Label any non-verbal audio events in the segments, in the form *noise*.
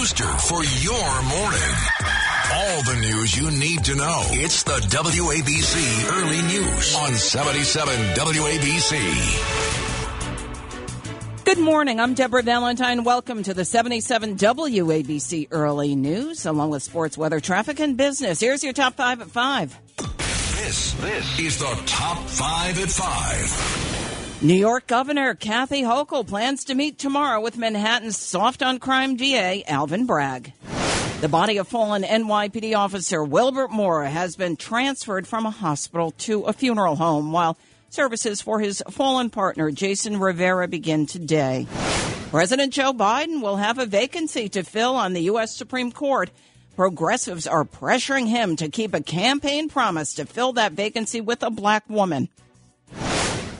booster for your morning. All the news you need to know. It's the WABC Early News on 77 WABC. Good morning. I'm Deborah Valentine. Welcome to the 77 WABC Early News, along with sports, weather, traffic, and business. Here's your top five at five. This, this is the top five at five. New York Governor Kathy Hochul plans to meet tomorrow with Manhattan's soft on crime DA, Alvin Bragg. The body of fallen NYPD officer Wilbert Mora has been transferred from a hospital to a funeral home while Services for his fallen partner, Jason Rivera, begin today. President Joe Biden will have a vacancy to fill on the U.S. Supreme Court. Progressives are pressuring him to keep a campaign promise to fill that vacancy with a black woman.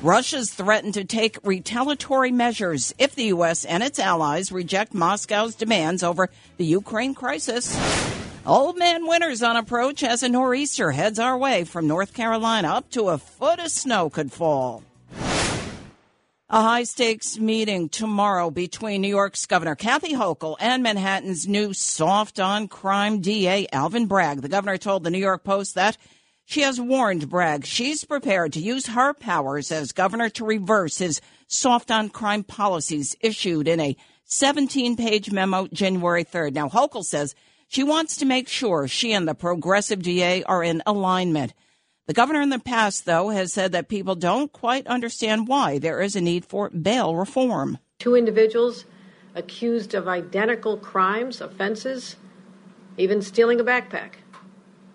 Russia's threatened to take retaliatory measures if the U.S. and its allies reject Moscow's demands over the Ukraine crisis. Old Man Winter's on approach as a nor'easter heads our way from North Carolina. Up to a foot of snow could fall. A high stakes meeting tomorrow between New York's Governor Kathy Hochul and Manhattan's new soft on crime DA Alvin Bragg. The governor told the New York Post that she has warned Bragg she's prepared to use her powers as governor to reverse his soft on crime policies issued in a 17 page memo January 3rd. Now, Hochul says she wants to make sure she and the progressive DA are in alignment. The governor in the past, though, has said that people don't quite understand why there is a need for bail reform. Two individuals accused of identical crimes, offenses, even stealing a backpack.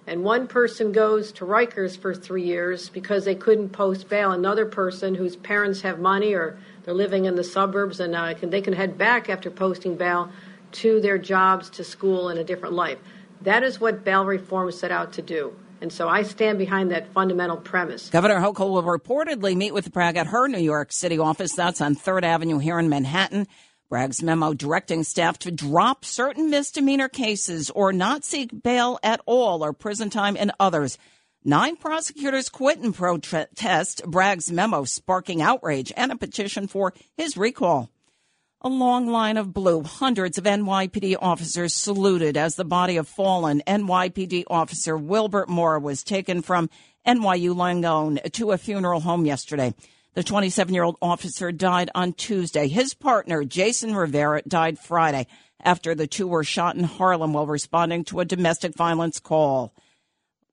And one person goes to Rikers for three years because they couldn't post bail. Another person whose parents have money or they're living in the suburbs and uh, can, they can head back after posting bail to their jobs, to school, and a different life. That is what bail reform set out to do. And so I stand behind that fundamental premise. Governor Hochul will reportedly meet with Bragg at her New York City office. That's on 3rd Avenue here in Manhattan. Bragg's memo directing staff to drop certain misdemeanor cases or not seek bail at all or prison time in others. Nine prosecutors quit in protest. Bragg's memo sparking outrage and a petition for his recall. A long line of blue. Hundreds of NYPD officers saluted as the body of fallen NYPD officer Wilbert Mora was taken from NYU Langone to a funeral home yesterday. The 27 year old officer died on Tuesday. His partner, Jason Rivera, died Friday after the two were shot in Harlem while responding to a domestic violence call.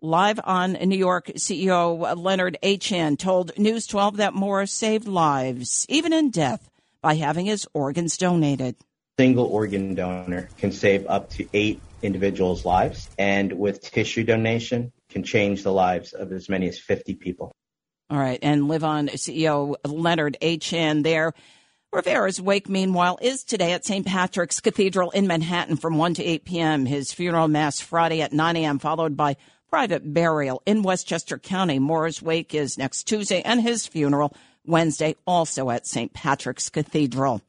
Live on New York, CEO Leonard Achan told News 12 that Mora saved lives, even in death by having his organs donated. Single organ donor can save up to eight individuals' lives, and with tissue donation, can change the lives of as many as 50 people. All right, and live on CEO Leonard Achan there. Rivera's wake, meanwhile, is today at St. Patrick's Cathedral in Manhattan from 1 to 8 p.m. His funeral mass Friday at 9 a.m., followed by private burial in Westchester County. Mora's wake is next Tuesday, and his funeral Wednesday, also at St. Patrick's Cathedral.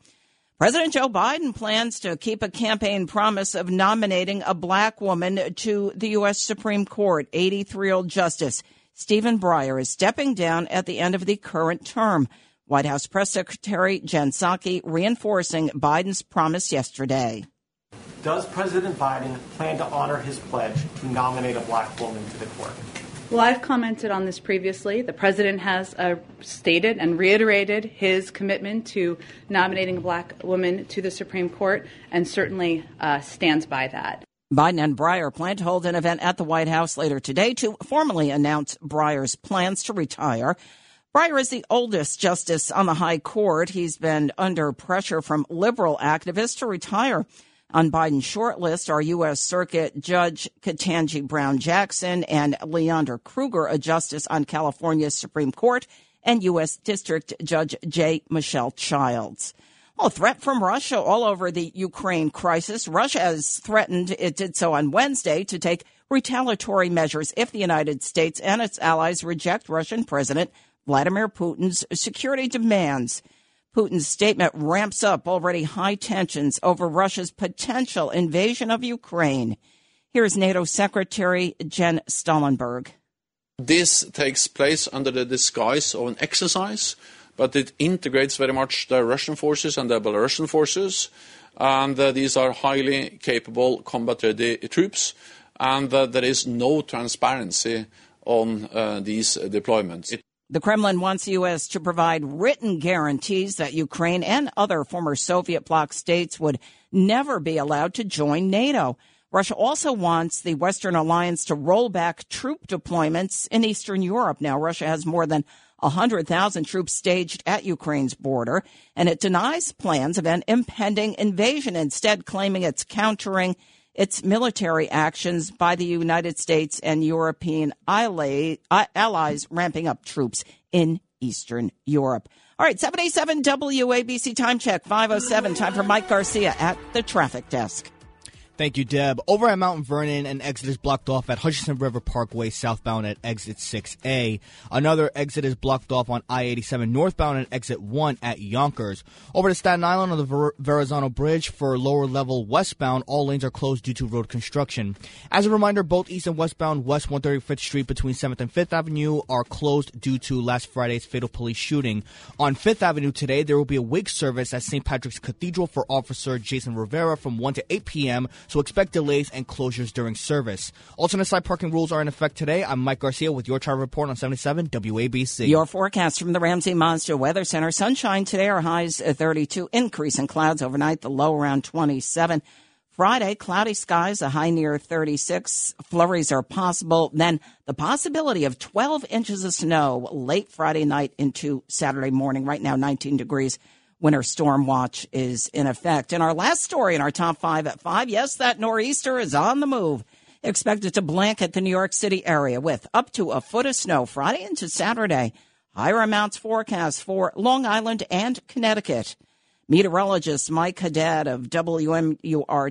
President Joe Biden plans to keep a campaign promise of nominating a black woman to the U.S. Supreme Court. 83 year old Justice Stephen Breyer is stepping down at the end of the current term. White House Press Secretary Jen Psaki reinforcing Biden's promise yesterday. Does President Biden plan to honor his pledge to nominate a black woman to the court? Well, I've commented on this previously. The president has uh, stated and reiterated his commitment to nominating a black woman to the Supreme Court and certainly uh, stands by that. Biden and Breyer plan to hold an event at the White House later today to formally announce Breyer's plans to retire. Breyer is the oldest justice on the High Court. He's been under pressure from liberal activists to retire. On Biden's short list are U.S. Circuit Judge Ketanji Brown Jackson and Leondra Kruger, a justice on California's Supreme Court, and U.S. District Judge J. Michelle Childs. Well, threat from Russia all over the Ukraine crisis. Russia has threatened, it did so on Wednesday, to take retaliatory measures if the United States and its allies reject Russian President Vladimir Putin's security demands. Putin's statement ramps up already high tensions over Russia's potential invasion of Ukraine. Here's NATO Secretary Jens Stoltenberg. This takes place under the disguise of an exercise, but it integrates very much the Russian forces and the Belarusian forces. and uh, these are highly capable combat-ready troops, and uh, there is no transparency on uh, these deployments. It- the Kremlin wants the U.S. to provide written guarantees that Ukraine and other former Soviet bloc states would never be allowed to join NATO. Russia also wants the Western alliance to roll back troop deployments in Eastern Europe. Now, Russia has more than 100,000 troops staged at Ukraine's border, and it denies plans of an impending invasion, instead claiming it's countering its military actions by the United States and European uh, allies ramping up troops in Eastern Europe. All right, 77 WABC time check, 507. Time for Mike Garcia at the traffic desk. Thank you, Deb. Over at Mount Vernon, an exit is blocked off at Hutchinson River Parkway southbound at exit 6A. Another exit is blocked off on I 87 northbound at exit 1 at Yonkers. Over to Staten Island on the Ver- Verrazano Bridge for lower level westbound, all lanes are closed due to road construction. As a reminder, both east and westbound West 135th Street between 7th and 5th Avenue are closed due to last Friday's fatal police shooting. On 5th Avenue today, there will be a wake service at St. Patrick's Cathedral for Officer Jason Rivera from 1 to 8 p.m so expect delays and closures during service. Alternate side parking rules are in effect today. I'm Mike Garcia with your travel report on 77 WABC. Your forecast from the Ramsey Mazda Weather Center. Sunshine today, our highs at 32. Increase in clouds overnight, the low around 27. Friday, cloudy skies, a high near 36. Flurries are possible. Then the possibility of 12 inches of snow late Friday night into Saturday morning. Right now, 19 degrees winter storm watch is in effect. And our last story in our top five at five yes, that nor'easter is on the move. Expected to blanket the New York City area with up to a foot of snow Friday into Saturday. Higher amounts forecast for Long Island and Connecticut. Meteorologist Mike Haddad of WMUR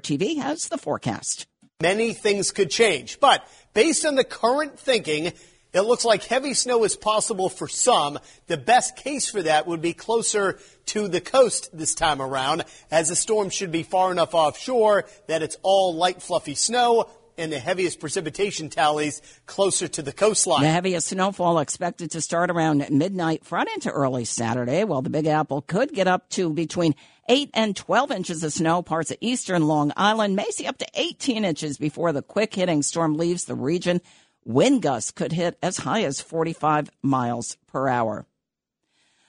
TV has the forecast. Many things could change, but based on the current thinking, it looks like heavy snow is possible for some. The best case for that would be closer to the coast this time around, as the storm should be far enough offshore that it's all light, fluffy snow and the heaviest precipitation tallies closer to the coastline. The heaviest snowfall expected to start around midnight front into early Saturday, while the Big Apple could get up to between 8 and 12 inches of snow. Parts of eastern Long Island may see up to 18 inches before the quick hitting storm leaves the region. Wind gusts could hit as high as 45 miles per hour.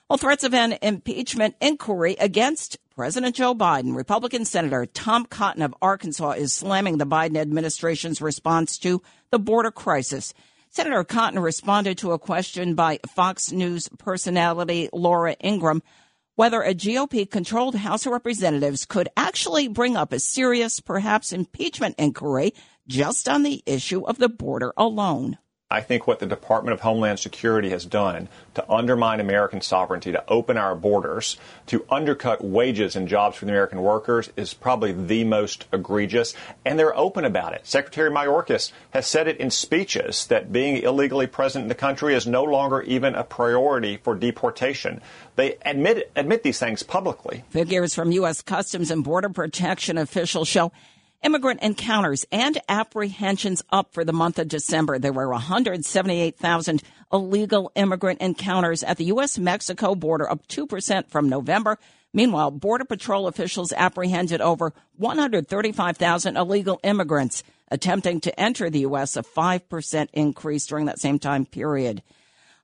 Well, threats of an impeachment inquiry against President Joe Biden, Republican Senator Tom Cotton of Arkansas is slamming the Biden administration's response to the border crisis. Senator Cotton responded to a question by Fox News personality Laura Ingraham whether a GOP controlled House of Representatives could actually bring up a serious, perhaps impeachment inquiry just on the issue of the border alone. I think what the Department of Homeland Security has done to undermine American sovereignty, to open our borders, to undercut wages and jobs for the American workers is probably the most egregious. And they're open about it. Secretary Mayorkas has said it in speeches that being illegally present in the country is no longer even a priority for deportation. They admit, admit these things publicly. Figures from U.S. Customs and Border Protection officials show Immigrant encounters and apprehensions up for the month of December. There were 178,000 illegal immigrant encounters at the U.S. Mexico border, up 2% from November. Meanwhile, Border Patrol officials apprehended over 135,000 illegal immigrants attempting to enter the U.S., a 5% increase during that same time period.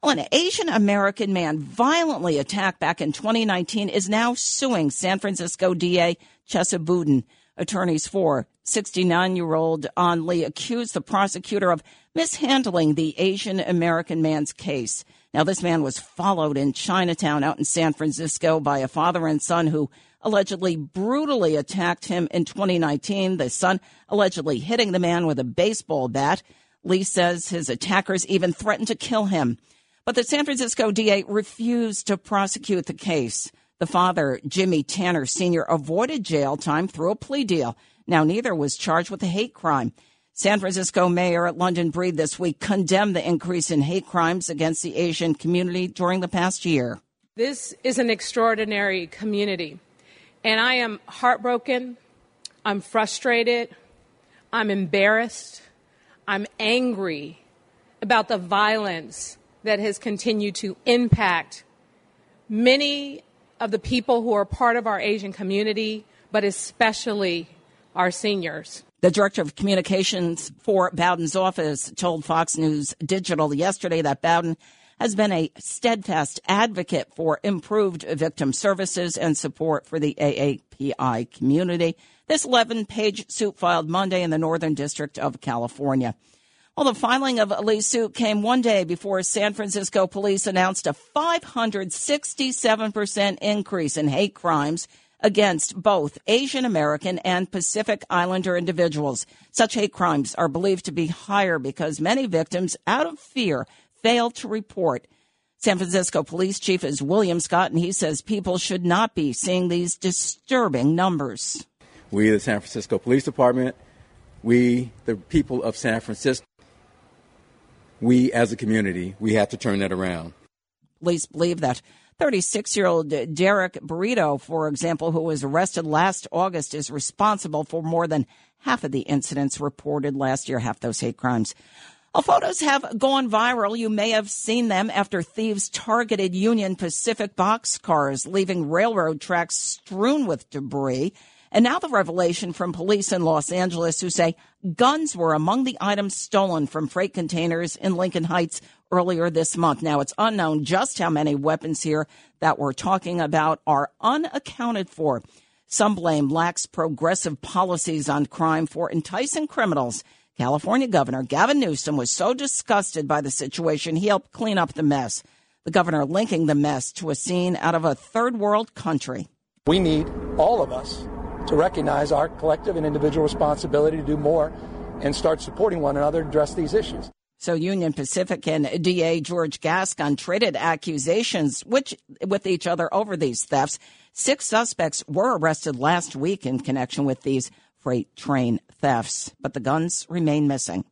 Well, an Asian American man violently attacked back in 2019 is now suing San Francisco DA Chesa Boudin attorneys for 69 year old An Lee accused the prosecutor of mishandling the Asian American man's case. Now, this man was followed in Chinatown out in San Francisco by a father and son who allegedly brutally attacked him in 2019. The son allegedly hitting the man with a baseball bat. Lee says his attackers even threatened to kill him. But the San Francisco DA refused to prosecute the case. The father, Jimmy Tanner Sr., avoided jail time through a plea deal. Now, neither was charged with a hate crime. San Francisco Mayor London Breed this week condemned the increase in hate crimes against the Asian community during the past year. This is an extraordinary community, and I am heartbroken. I'm frustrated. I'm embarrassed. I'm angry about the violence that has continued to impact many of the people who are part of our Asian community, but especially our seniors. The director of communications for Boudin's office told Fox News Digital yesterday that Bowden has been a steadfast advocate for improved victim services and support for the AAPI community. This 11 page suit filed Monday in the Northern District of California. Well, the filing of Lee's suit came one day before San Francisco police announced a 567% increase in hate crimes against both Asian American and Pacific Islander individuals. Such hate crimes are believed to be higher because many victims, out of fear, fail to report. San Francisco Police Chief is William Scott, and he says people should not be seeing these disturbing numbers. We, the San Francisco Police Department, we, the people of San Francisco, we as a community, we have to turn that around. Police believe that 36 year old Derek Burrito, for example, who was arrested last August, is responsible for more than half of the incidents reported last year, half those hate crimes. Well, photos have gone viral. You may have seen them after thieves targeted Union Pacific boxcars, leaving railroad tracks strewn with debris. And now the revelation from police in Los Angeles who say guns were among the items stolen from freight containers in Lincoln Heights earlier this month. Now it's unknown just how many weapons here that we're talking about are unaccounted for. Some blame lax progressive policies on crime for enticing criminals. California Governor Gavin Newsom was so disgusted by the situation, he helped clean up the mess. The governor linking the mess to a scene out of a third world country. We need all of us to recognize our collective and individual responsibility to do more and start supporting one another to address these issues. So Union Pacific and DA George Gascon traded accusations which, with each other over these thefts. Six suspects were arrested last week in connection with these freight train thefts, but the guns remain missing.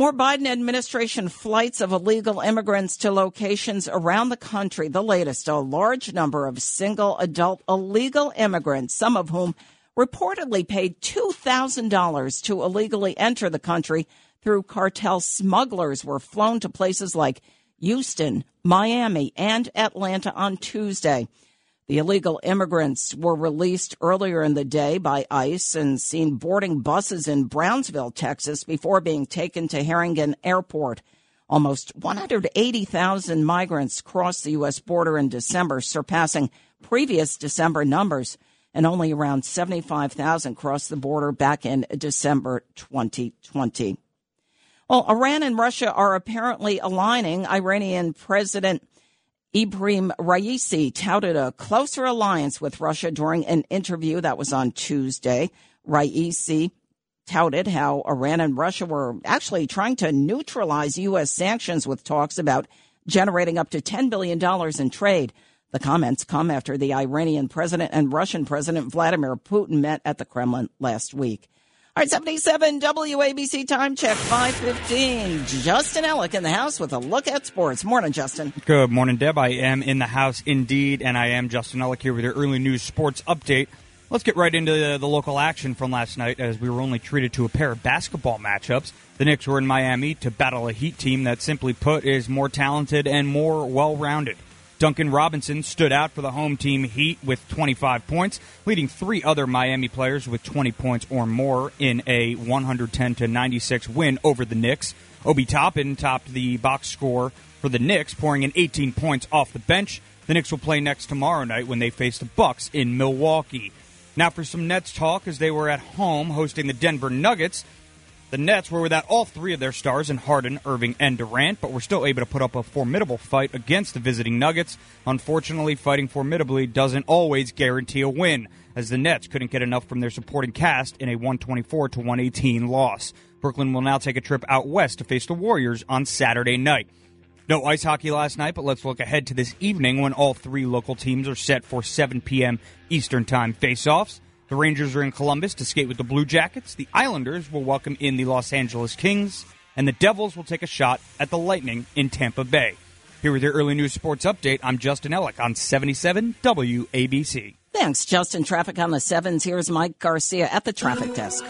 More Biden administration flights of illegal immigrants to locations around the country. The latest, a large number of single adult illegal immigrants, some of whom reportedly paid $2,000 to illegally enter the country through cartel smugglers, were flown to places like Houston, Miami, and Atlanta on Tuesday. The illegal immigrants were released earlier in the day by ICE and seen boarding buses in Brownsville, Texas, before being taken to Harlingen Airport. Almost 180,000 migrants crossed the U.S. border in December, surpassing previous December numbers, and only around 75,000 crossed the border back in December 2020. Well, Iran and Russia are apparently aligning. Iranian President Ibrahim Raisi touted a closer alliance with Russia during an interview that was on Tuesday. Raisi touted how Iran and Russia were actually trying to neutralize U.S. sanctions with talks about generating up to $10 billion in trade. The comments come after the Iranian president and Russian President Vladimir Putin met at the Kremlin last week. All right, 77 WABC time check 515. Justin Ellick in the house with a look at sports. Morning, Justin. Good morning, Deb. I am in the house indeed, and I am Justin Ellick here with your early news sports update. Let's get right into the, the local action from last night as we were only treated to a pair of basketball matchups. The Knicks were in Miami to battle a Heat team that, simply put, is more talented and more well rounded. Duncan Robinson stood out for the home team Heat with 25 points, leading three other Miami players with 20 points or more in a 110 to 96 win over the Knicks. Obi Toppin topped the box score for the Knicks, pouring in 18 points off the bench. The Knicks will play next tomorrow night when they face the Bucks in Milwaukee. Now for some Nets talk as they were at home hosting the Denver Nuggets. The Nets were without all three of their stars in Harden, Irving, and Durant, but were still able to put up a formidable fight against the visiting Nuggets. Unfortunately, fighting formidably doesn't always guarantee a win, as the Nets couldn't get enough from their supporting cast in a 124 to 118 loss. Brooklyn will now take a trip out west to face the Warriors on Saturday night. No ice hockey last night, but let's look ahead to this evening when all three local teams are set for 7 p.m. Eastern Time face-offs. The Rangers are in Columbus to skate with the Blue Jackets. The Islanders will welcome in the Los Angeles Kings. And the Devils will take a shot at the Lightning in Tampa Bay. Here with your early news sports update, I'm Justin Ellick on 77 WABC. Thanks, Justin. Traffic on the sevens. Here's Mike Garcia at the traffic desk.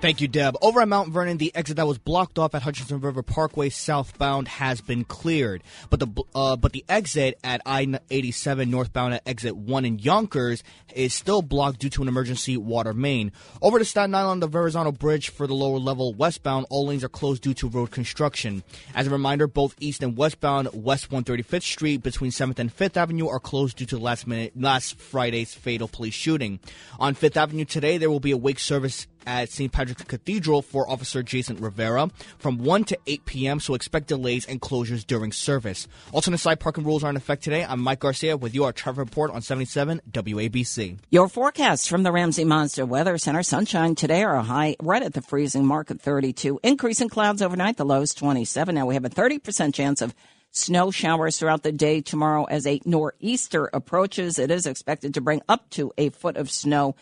Thank you, Deb. Over at Mount Vernon, the exit that was blocked off at Hutchinson River Parkway southbound has been cleared, but the uh, but the exit at I-87 northbound at exit one in Yonkers is still blocked due to an emergency water main. Over to Staten Island, the Verrazano Bridge for the lower level westbound, all lanes are closed due to road construction. As a reminder, both east and westbound West 135th Street between 7th and 5th Avenue are closed due to last minute last Friday's fatal police shooting. On 5th Avenue today, there will be a wake service at St. Patrick's Cathedral for Officer Jason Rivera from 1 to 8 p.m., so expect delays and closures during service. Alternate side parking rules are in effect today. I'm Mike Garcia with your traffic report on 77 WABC. Your forecast from the Ramsey Mazda Weather Center. Sunshine today are high right at the freezing mark at 32. Increasing clouds overnight, the lows 27. Now we have a 30% chance of snow showers throughout the day tomorrow as a nor'easter approaches. It is expected to bring up to a foot of snow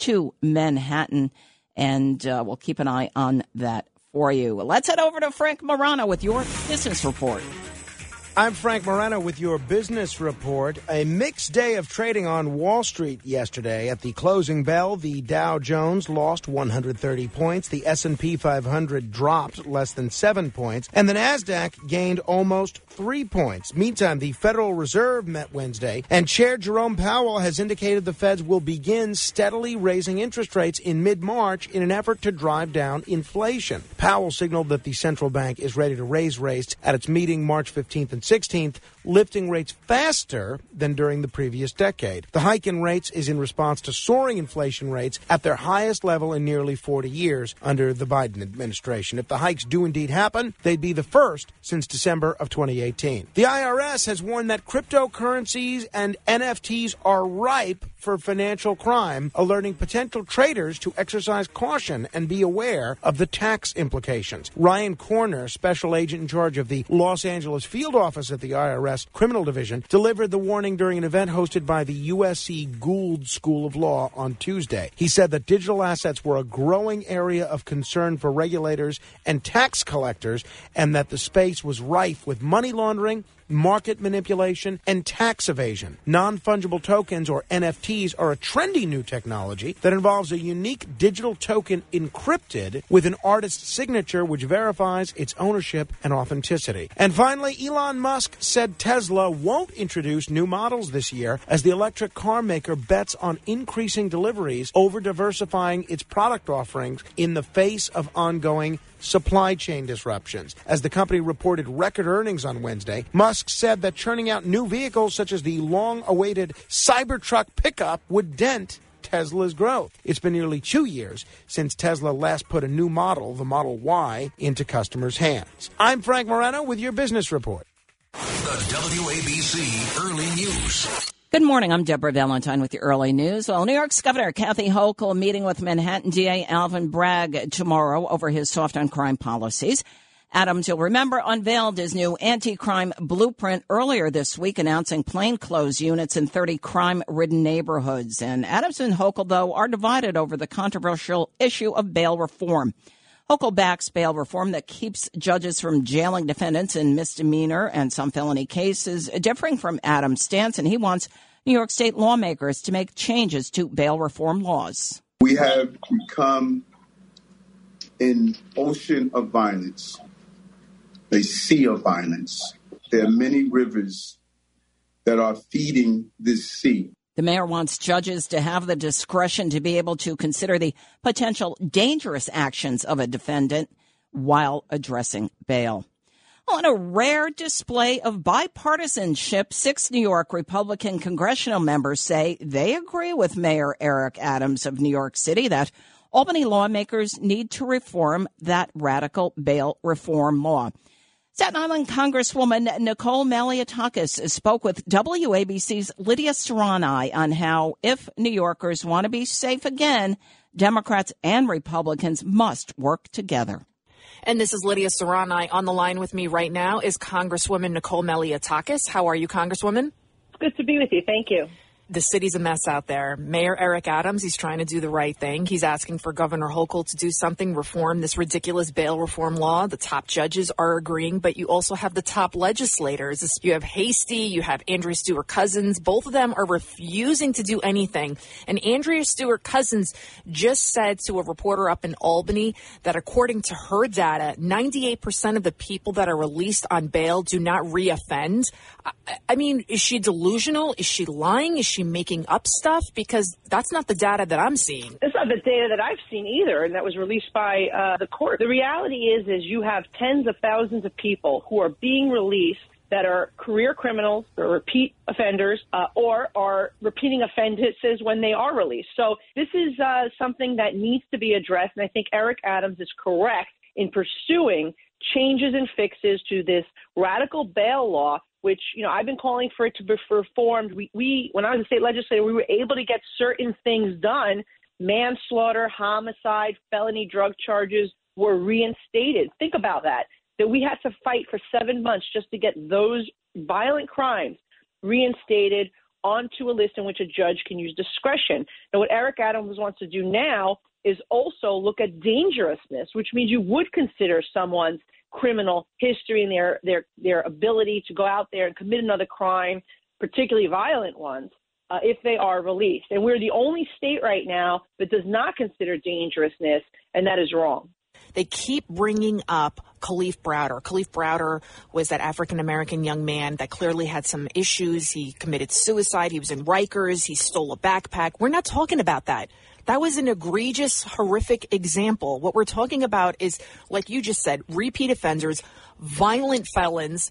to Manhattan and uh, we'll keep an eye on that for you. Let's head over to Frank Morano with your business report. I'm Frank Morano with your business report. A mixed day of trading on Wall Street yesterday. At the closing bell, the Dow Jones lost 130 points, the S&P 500 dropped less than 7 points, and the Nasdaq gained almost 3 points. Meantime, the Federal Reserve met Wednesday, and Chair Jerome Powell has indicated the Feds will begin steadily raising interest rates in mid-March in an effort to drive down inflation. Powell signaled that the central bank is ready to raise rates at its meeting March 15th and 16th, lifting rates faster than during the previous decade. The hike in rates is in response to soaring inflation rates at their highest level in nearly 40 years under the Biden administration. If the hikes do indeed happen, they'd be the first since December of 2018. The IRS has warned that cryptocurrencies and NFTs are ripe for financial crime, alerting potential traders to exercise caution and be aware of the tax implications. Ryan Korner, special agent in charge of the Los Angeles field office at the IRS Criminal Division, delivered the warning during an event hosted by the USC Gould School of Law on Tuesday. He said that digital assets were a growing area of concern for regulators and tax collectors, and that the space was rife with money laundering market manipulation, and tax evasion. Non fungible tokens, or NFTs, are a trendy new technology that involves a unique digital token encrypted with an artist's signature, which verifies its ownership and authenticity. And finally, Elon Musk said Tesla won't introduce new models this year as the electric car maker bets on increasing deliveries over diversifying its product offerings in the face of ongoing supply chain disruptions. As the company reported record earnings on Wednesday, Musk said that churning out new vehicles such as the long awaited Cybertruck pickup would dent Tesla's growth. It's been nearly two years since Tesla last put a new model, the Model Y, into customers' hands. I'm Frank Morano with your business report. The WABC Early News. Good morning. I'm Deborah Valentine with the early news. Well, New York's Governor Kathy Hochul meeting with Manhattan DA Alvin Bragg tomorrow over his soft on crime policies. Adams, you'll remember, unveiled his new anti-crime blueprint earlier this week, announcing plainclothes units in 30 crime-ridden neighborhoods. And Adams and Hochul, though, are divided over the controversial issue of bail reform. Hochul backs bail reform that keeps judges from jailing defendants in misdemeanor and some felony cases, differing from Adams' stance, and he wants New York State lawmakers to make changes to bail reform laws. We have become an ocean of violence, a sea of violence. There are many rivers that are feeding this sea. The mayor wants judges to have the discretion to be able to consider the potential dangerous actions of a defendant while addressing bail. On a rare display of bipartisanship, six New York Republican congressional members say they agree with Mayor Eric Adams of New York City that Albany lawmakers need to reform that radical bail reform law. Staten Island Congresswoman Nicole Malliotakis spoke with WABC's Lydia Serrani on how, if New Yorkers want to be safe again, Democrats and Republicans must work together. And this is Lydia Serrani. On the line with me right now is Congresswoman Nicole Malliotakis. How are you, Congresswoman? It's good to be with you. Thank you. The city's a mess out there. Mayor Eric Adams, he's trying to do the right thing. He's asking for Governor Hochul to do something, reform this ridiculous bail reform law. The top judges are agreeing, but you also have the top legislators. You have Heastie, you have Andrea Stewart Cousins. Both of them are refusing to do anything. And Andrea Stewart Cousins just said to a reporter up in Albany that according to her data, 98% of the people that are released on bail do not reoffend. I, I mean, is she delusional? Is she lying? Is she making up stuff? Because that's not the data that I'm seeing. That's not the data that I've seen either, and that was released by uh, the court. The reality is, is you have tens of thousands of people who are being released that are career criminals or repeat offenders uh, or are repeating offenses when they are released. So this is uh, something that needs to be addressed, and I think Eric Adams is correct in pursuing changes and fixes to this radical bail law which you know I've been calling for it to be reformed. We, we when I was a state legislator, we were able to get certain things done. Manslaughter, homicide, felony drug charges were reinstated. Think about that. That we had to fight for seven months just to get those violent crimes reinstated onto a list in which a judge can use discretion. And what Eric Adams wants to do now is also look at dangerousness, which means you would consider someone's criminal history and their their their ability to go out there and commit another crime, particularly violent ones, uh, if they are released. And we're the only state right now that does not consider dangerousness, and that is wrong. They keep bringing up Kalief Browder. Kalief Browder was that African American young man that clearly had some issues. He committed suicide. He was in Rikers. He stole a backpack. We're not talking about that. That was an egregious, horrific example. What we're talking about is, like you just said, repeat offenders, violent felons.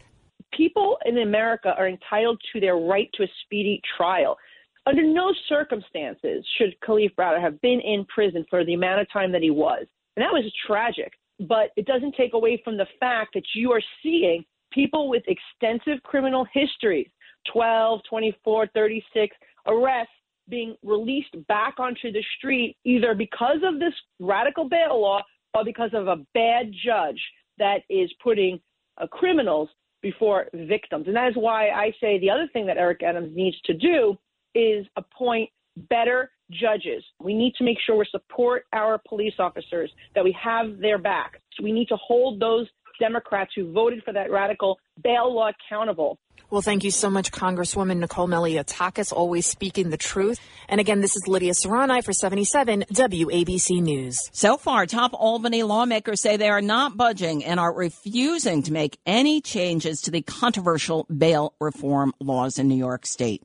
People in America are entitled to their right to a speedy trial. Under no circumstances should Kalief Browder have been in prison for the amount of time that he was. And that was tragic. But it doesn't take away from the fact that you are seeing people with extensive criminal histories 12, 24, 36 arrests being released back onto the street either because of this radical bail law or because of a bad judge that is putting uh, criminals before victims. And that is why I say the other thing that Eric Adams needs to do is appoint better judges. We need to make sure we support our police officers, that we have their back. So we need to hold those Democrats who voted for that radical bail law accountable. Well, thank you so much, Congresswoman Nicole Malliotakis, always speaking the truth. And again, this is Lydia Serrani for 77 WABC News. So far, top Albany lawmakers say they are not budging and are refusing to make any changes to the controversial bail reform laws in New York State.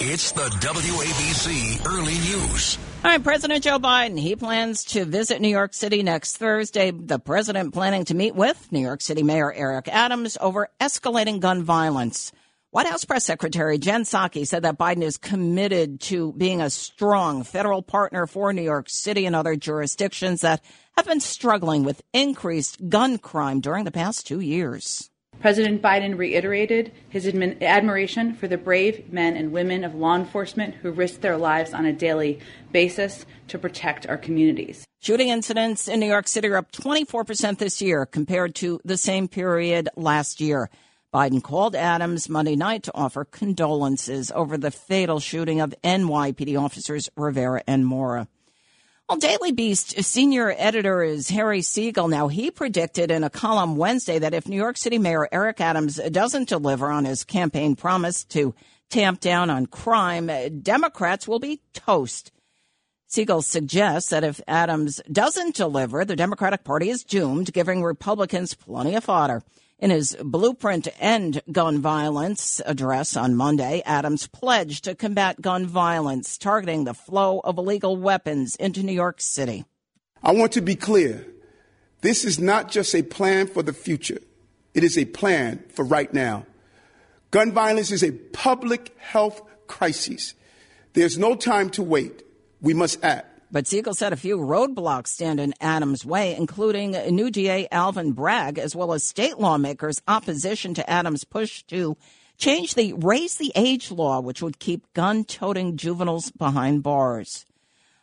It's the WABC Early News. All right, President Joe Biden, he plans to visit New York City next Thursday. The president planning to meet with New York City Mayor Eric Adams over escalating gun violence. White House Press Secretary Jen Psaki said that Biden is committed to being a strong federal partner for New York City and other jurisdictions that have been struggling with increased gun crime during the past two years. President Biden reiterated his admin- admiration for the brave men and women of law enforcement who risk their lives on a daily basis to protect our communities. Shooting incidents in New York City are up 24% this year compared to the same period last year. Biden called Adams Monday night to offer condolences over the fatal shooting of NYPD officers Rivera and Mora. Well, Daily Beast uh, senior editor is Harry Siegel. Now, he predicted in a column Wednesday that if New York City Mayor Eric Adams doesn't deliver on his campaign promise to tamp down on crime, uh, Democrats will be toast. Siegel suggests that if Adams doesn't deliver, the Democratic Party is doomed, giving Republicans plenty of fodder. In his blueprint to end gun violence address on Monday, Adams pledged to combat gun violence, targeting the flow of illegal weapons into New York City. I want to be clear. This is not just a plan for the future. It is a plan for right now. Gun violence is a public health crisis. There's no time to wait. We must act. But Siegel said a few roadblocks stand in Adams' way, including new DA Alvin Bragg, as well as state lawmakers' opposition to Adams' push to change the raise the age law, which would keep gun toting juveniles behind bars.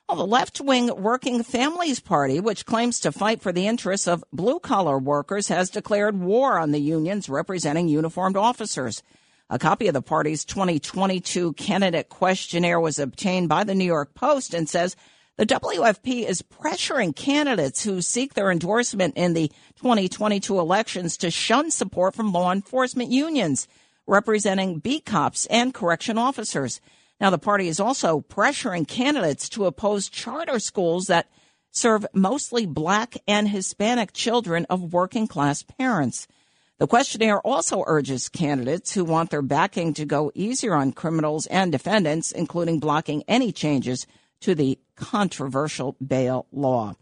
Well, the left wing Working Families Party, which claims to fight for the interests of blue collar workers, has declared war on the unions representing uniformed officers. A copy of the party's 2022 candidate questionnaire was obtained by the New York Post and says the WFP is pressuring candidates who seek their endorsement in the 2022 elections to shun support from law enforcement unions representing B cops and correction officers. Now, the party is also pressuring candidates to oppose charter schools that serve mostly black and Hispanic children of working class parents. The questionnaire also urges candidates who want their backing to go easier on criminals and defendants, including blocking any changes to the controversial bail law.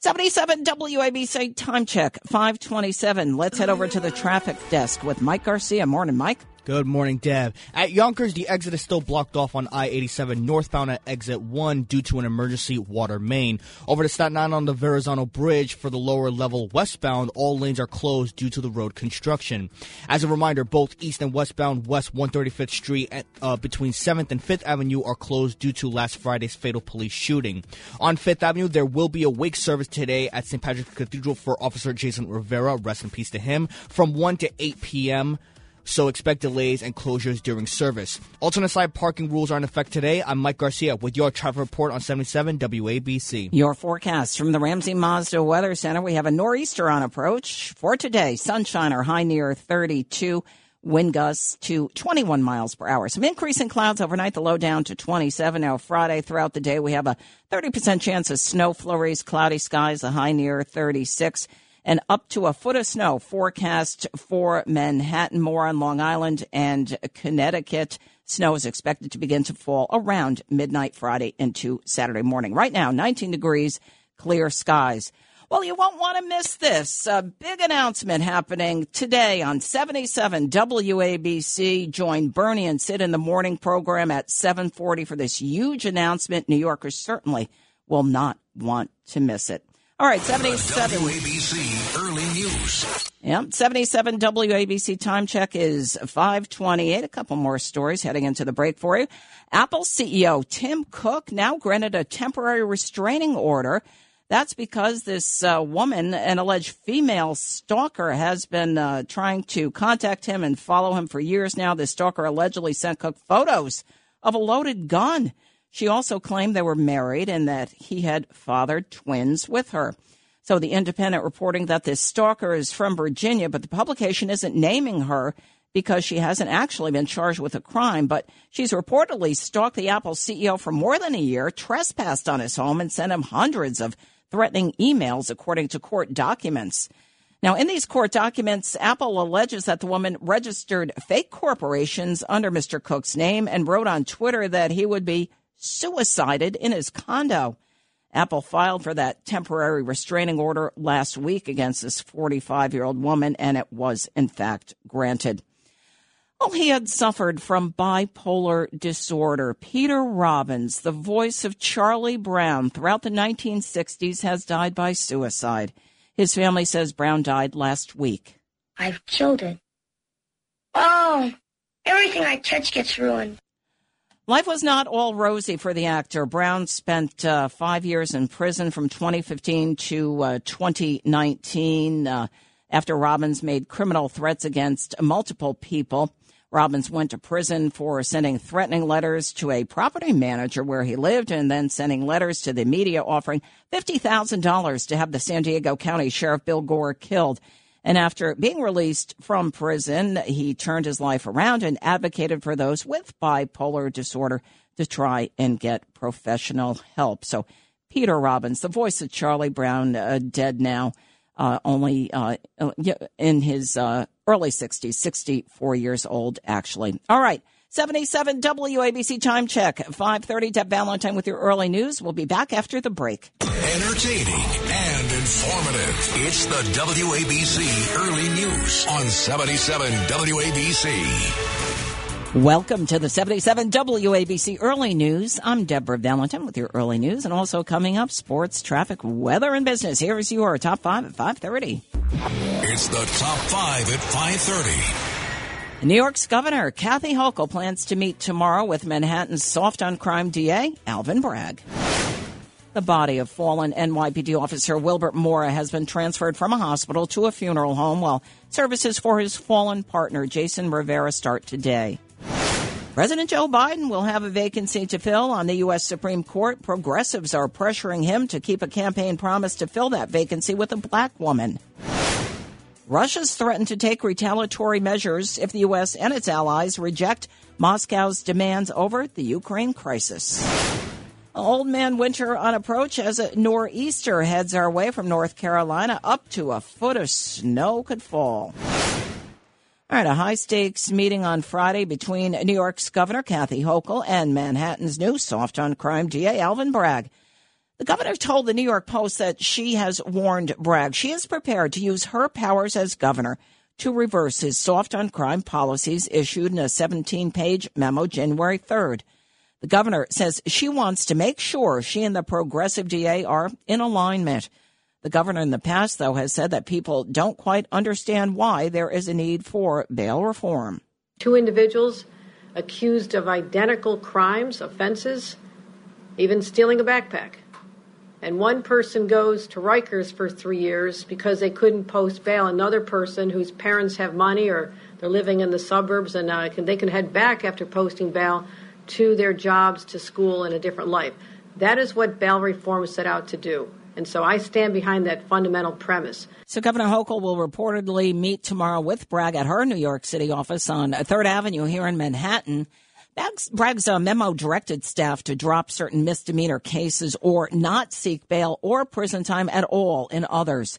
77 WABC time check, 527. Let's head over to the traffic desk with Mike Garcia. Morning, Mike. Good morning, Deb. At Yonkers, the exit is still blocked off on I 87 northbound at exit 1 due to an emergency water main. Over to Staten Island on the Verrazano Bridge for the lower level westbound, all lanes are closed due to the road construction. As a reminder, both east and westbound West 135th Street at, uh, between 7th and 5th Avenue are closed due to last Friday's fatal police shooting. On 5th Avenue, there will be a wake service today at St. Patrick's Cathedral for Officer Jason Rivera. Rest in peace to him. From 1 to 8 p.m so expect delays and closures during service. Alternate side parking rules are in effect today. I'm Mike Garcia with your traffic report on 77 WABC. Your forecast from the Ramsey Mazda Weather Center. We have a nor'easter on approach for today. Sunshine or high near 32. Wind gusts to 21 miles per hour. Some increasing clouds overnight, the low down to 27. Now, Friday throughout the day, we have a 30% chance of snow flurries, cloudy skies, a high near 36 and up to a foot of snow forecast for Manhattan, more on Long Island and Connecticut. Snow is expected to begin to fall around midnight Friday into Saturday morning. Right now, 19 degrees, clear skies. Well, you won't want to miss this. A big announcement happening today on 77 WABC. Join Bernie and Sid in the morning program at 740 for this huge announcement. New Yorkers certainly will not want to miss it. All right, 77. WABC Early News. Yep, 77 WABC time check is 528. A couple more stories heading into the break for you. Apple CEO Tim Cook now granted a temporary restraining order. That's because this uh, woman, an alleged female stalker, has been uh, trying to contact him and follow him for years now. This stalker allegedly sent Cook photos of a loaded gun. She also claimed they were married and that he had fathered twins with her. So the Independent reporting that this stalker is from Virginia, but the publication isn't naming her because she hasn't actually been charged with a crime, but she's reportedly stalked the Apple CEO for more than a year, trespassed on his home, and sent him hundreds of threatening emails, according to court documents. Now, in these court documents, Apple alleges that the woman registered fake corporations under Mr. Cook's name and wrote on Twitter that he would be suicided in his condo. Apple filed for that temporary restraining order last week against this 45 year old woman, and it was, in fact, granted. Well, he had suffered from bipolar disorder. Peter Robbins, the voice of Charlie Brown throughout the 1960s, has died by suicide. His family says Brown died last week. I've killed it. Oh, everything I touch gets ruined. Life was not all rosy for the actor. Brown spent uh, five years in prison from 2015 to uh, 2019 uh, after Robbins made criminal threats against multiple people. Robbins went to prison for sending threatening letters to a property manager where he lived and then sending letters to the media offering $50,000 to have the San Diego County Sheriff Bill Gore killed. And after being released from prison, he turned his life around and advocated for those with bipolar disorder to try and get professional help. So, Peter Robbins, the voice of Charlie Brown, uh, dead now, uh, only uh, uh in his uh, early 60s, 64 years old, actually. All right. 77 WABC time check. 530 Deb Valentine with your early news. We'll be back after the break. Entertaining and informative. It's the WABC Early News on 77 WABC. Welcome to the 77 WABC Early News. I'm Deborah Valentine with your early news and also coming up sports, traffic, weather, and business. Here's your top five at 530. It's the top five at 530. New York's Governor Kathy Hochul plans to meet tomorrow with Manhattan's soft on crime DA, Alvin Bragg. The body of fallen NYPD officer Wilbert Mora has been transferred from a hospital to a funeral home while services for his fallen partner Jason Rivera start today. President Joe Biden will have a vacancy to fill on the U.S. Supreme Court. Progressives are pressuring him to keep a campaign promise to fill that vacancy with a black woman. Russia's threatened to take retaliatory measures if the U.S. and its allies reject Moscow's demands over the Ukraine crisis. Old Man Winter on approach as a nor'easter heads our way from North Carolina. Up to a foot of snow could fall. All right, a high stakes meeting on Friday between New York's Governor Kathy Hochul and Manhattan's new soft on crime DA Alvin Bragg. The governor told the New York Post that she has warned Bragg she is prepared to use her powers as governor to reverse his soft on crime policies issued in a 17 page memo January 3rd. The governor says she wants to make sure she and the progressive DA are in alignment. The governor in the past, though, has said that people don't quite understand why there is a need for bail reform. Two individuals accused of identical crimes, offenses, even stealing a backpack. And one person goes to Rikers for three years because they couldn't post bail. Another person whose parents have money or they're living in the suburbs and uh, can, they can head back after posting bail to their jobs, to school, and a different life. That is what bail reform set out to do. And so I stand behind that fundamental premise. So Governor Hochul will reportedly meet tomorrow with Bragg at her New York City office on 3rd Avenue here in Manhattan. Bragg's, uh, memo directed staff to drop certain misdemeanor cases or not seek bail or prison time at all in others.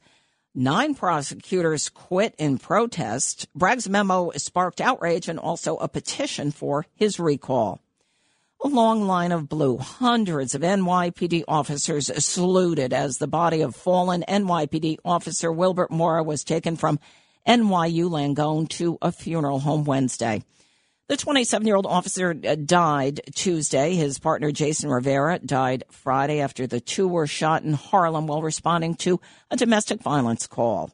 Nine prosecutors quit in protest. Bragg's memo sparked outrage and also a petition for his recall. A long line of blue, hundreds of NYPD officers saluted as the body of fallen NYPD officer Wilbert Mora was taken from NYU Langone to a funeral home Wednesday. The 27 year old officer uh, died Tuesday. His partner, Jason Rivera, died Friday after the two were shot in Harlem while responding to a domestic violence call.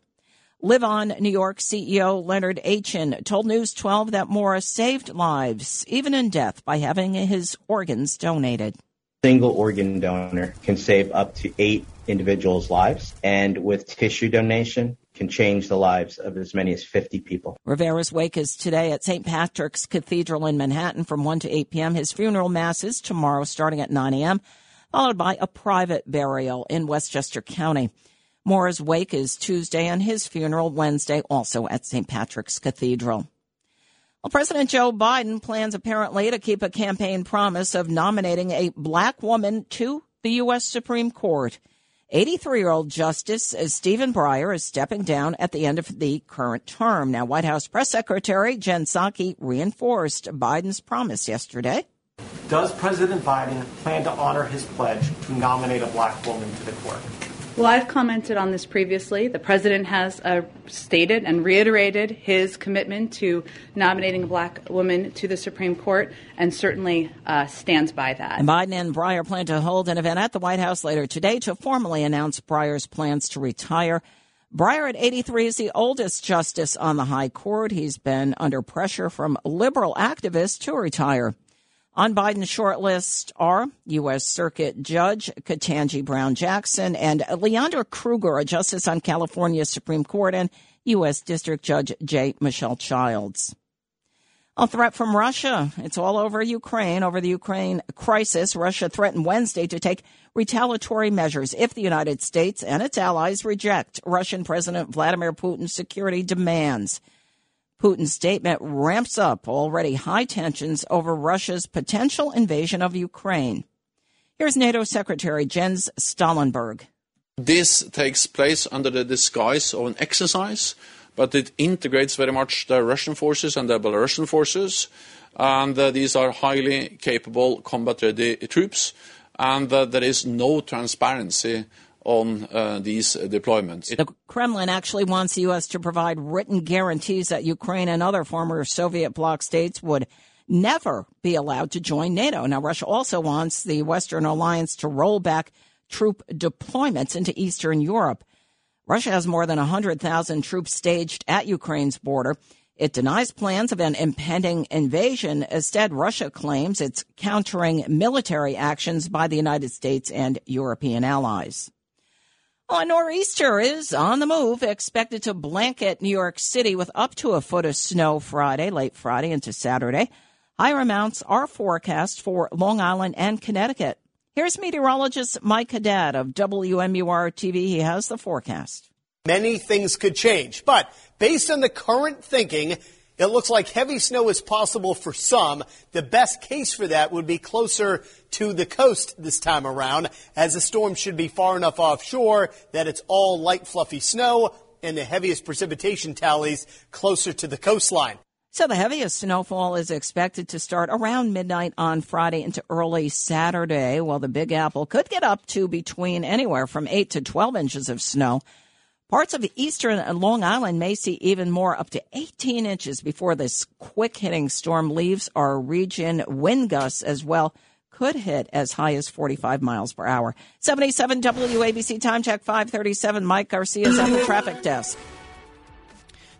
Live On New York CEO Leonard Achan told News 12 that Mora saved lives, even in death, by having his organs donated. Single organ donor can save up to eight individuals' lives, and with tissue donation, can change the lives of as many as 50 people. Rivera's wake is today at St. Patrick's Cathedral in Manhattan from 1 to 8 p.m. His funeral mass is tomorrow starting at 9 a.m., followed by a private burial in Westchester County. Mora's wake is Tuesday and his funeral Wednesday, also at St. Patrick's Cathedral. Well, President Joe Biden plans apparently to keep a campaign promise of nominating a black woman to the U.S. Supreme Court. 83 year old Justice Stephen Breyer is stepping down at the end of the current term. Now, White House Press Secretary Jen Psaki reinforced Biden's promise yesterday. Does President Biden plan to honor his pledge to nominate a black woman to the court? Well, I've commented on this previously. The president has uh, stated and reiterated his commitment to nominating a black woman to the Supreme Court and certainly uh, stands by that. Biden and Breyer plan to hold an event at the White House later today to formally announce Breyer's plans to retire. Breyer at 83 is the oldest justice on the High Court. He's been under pressure from liberal activists to retire. On Biden's short list are U.S. Circuit Judge Ketanji Brown Jackson and Leondra Kruger, a justice on California's Supreme Court, and U.S. District Judge J. Michelle Childs. A threat from Russia. It's all over Ukraine. Over the Ukraine crisis, Russia threatened Wednesday to take retaliatory measures if the United States and its allies reject Russian President Vladimir Putin's security demands. Putin's statement ramps up already high tensions over Russia's potential invasion of Ukraine. Here's NATO Secretary Jens Stoltenberg. This takes place under the disguise of an exercise, but it integrates very much the Russian forces and the Belarusian forces. And uh, these are highly capable combat ready troops, and uh, there is no transparency on uh, these deployments. The Kremlin actually wants the U.S. to provide written guarantees that Ukraine and other former Soviet bloc states would never be allowed to join NATO. Now, Russia also wants the Western alliance to roll back troop deployments into Eastern Europe. Russia has more than 100,000 troops staged at Ukraine's border. It denies plans of an impending invasion. Instead, Russia claims it's countering military actions by the United States and European allies. A nor'easter is on the move, expected to blanket New York City with up to a foot of snow Friday, late Friday into Saturday. Higher amounts are forecast for Long Island and Connecticut. Here's meteorologist Mike Haddad of WMUR TV. He has the forecast. Many things could change, but based on the current thinking, it looks like heavy snow is possible for some. The best case for that would be closer to the coast this time around, as the storm should be far enough offshore that it's all light, fluffy snow, and the heaviest precipitation tallies closer to the coastline. So the heaviest snowfall is expected to start around midnight on Friday into early Saturday, while the Big Apple could get up to between anywhere from 8 to 12 inches of snow. Parts of eastern and Long Island may see even more, up to 18 inches before this quick hitting storm leaves our region. Wind gusts as well could hit as high as 45 miles per hour. 77 WABC time check 537. Mike Garcia is at the traffic desk.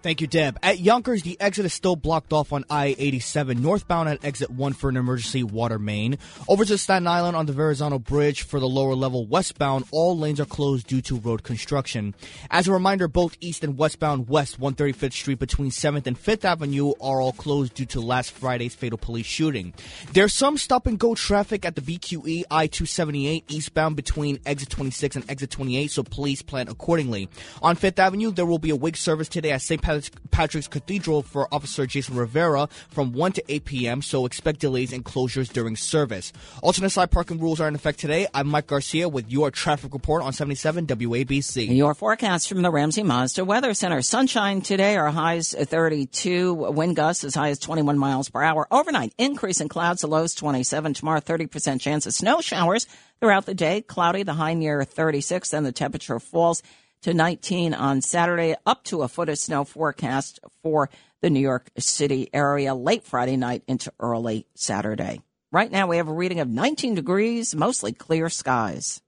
Thank you, Deb. At Yonkers, the exit is still blocked off on I 87 northbound at exit 1 for an emergency water main. Over to Staten Island on the Verrazano Bridge for the lower level westbound, all lanes are closed due to road construction. As a reminder, both east and westbound West 135th Street between 7th and 5th Avenue are all closed due to last Friday's fatal police shooting. There's some stop and go traffic at the BQE I 278 eastbound between exit 26 and exit 28, so please plan accordingly. On 5th Avenue, there will be a wig service today at St. Patrick's Patrick's Cathedral for Officer Jason Rivera from 1 to 8 p.m., so expect delays and closures during service. Alternate side parking rules are in effect today. I'm Mike Garcia with your traffic report on 77 WABC. And Your forecast from the Ramsey Mazda Weather Center. Sunshine today, our highs 32, wind gusts as high as 21 miles per hour. Overnight, increase in clouds, the lows 27. Tomorrow, 30% chance of snow showers throughout the day. Cloudy, the high near 36, and the temperature falls to 19 on Saturday, up to a foot of snow forecast for the New York City area late Friday night into early Saturday. Right now, we have a reading of 19 degrees, mostly clear skies.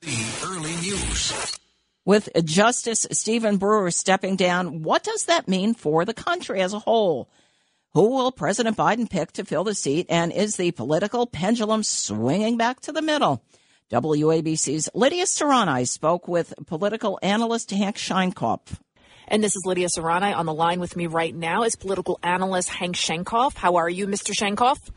The early news. With Justice Stephen Breyer stepping down, what does that mean for the country as a whole? Who will President Biden pick to fill the seat? And is the political pendulum swinging back to the middle? WABC's Lydia Serrani spoke with political analyst Hank Sheinkopf. And this is Lydia Serrani on the line with me right now is political analyst Hank Sheinkopf. How are you, Mr. Sheinkopf?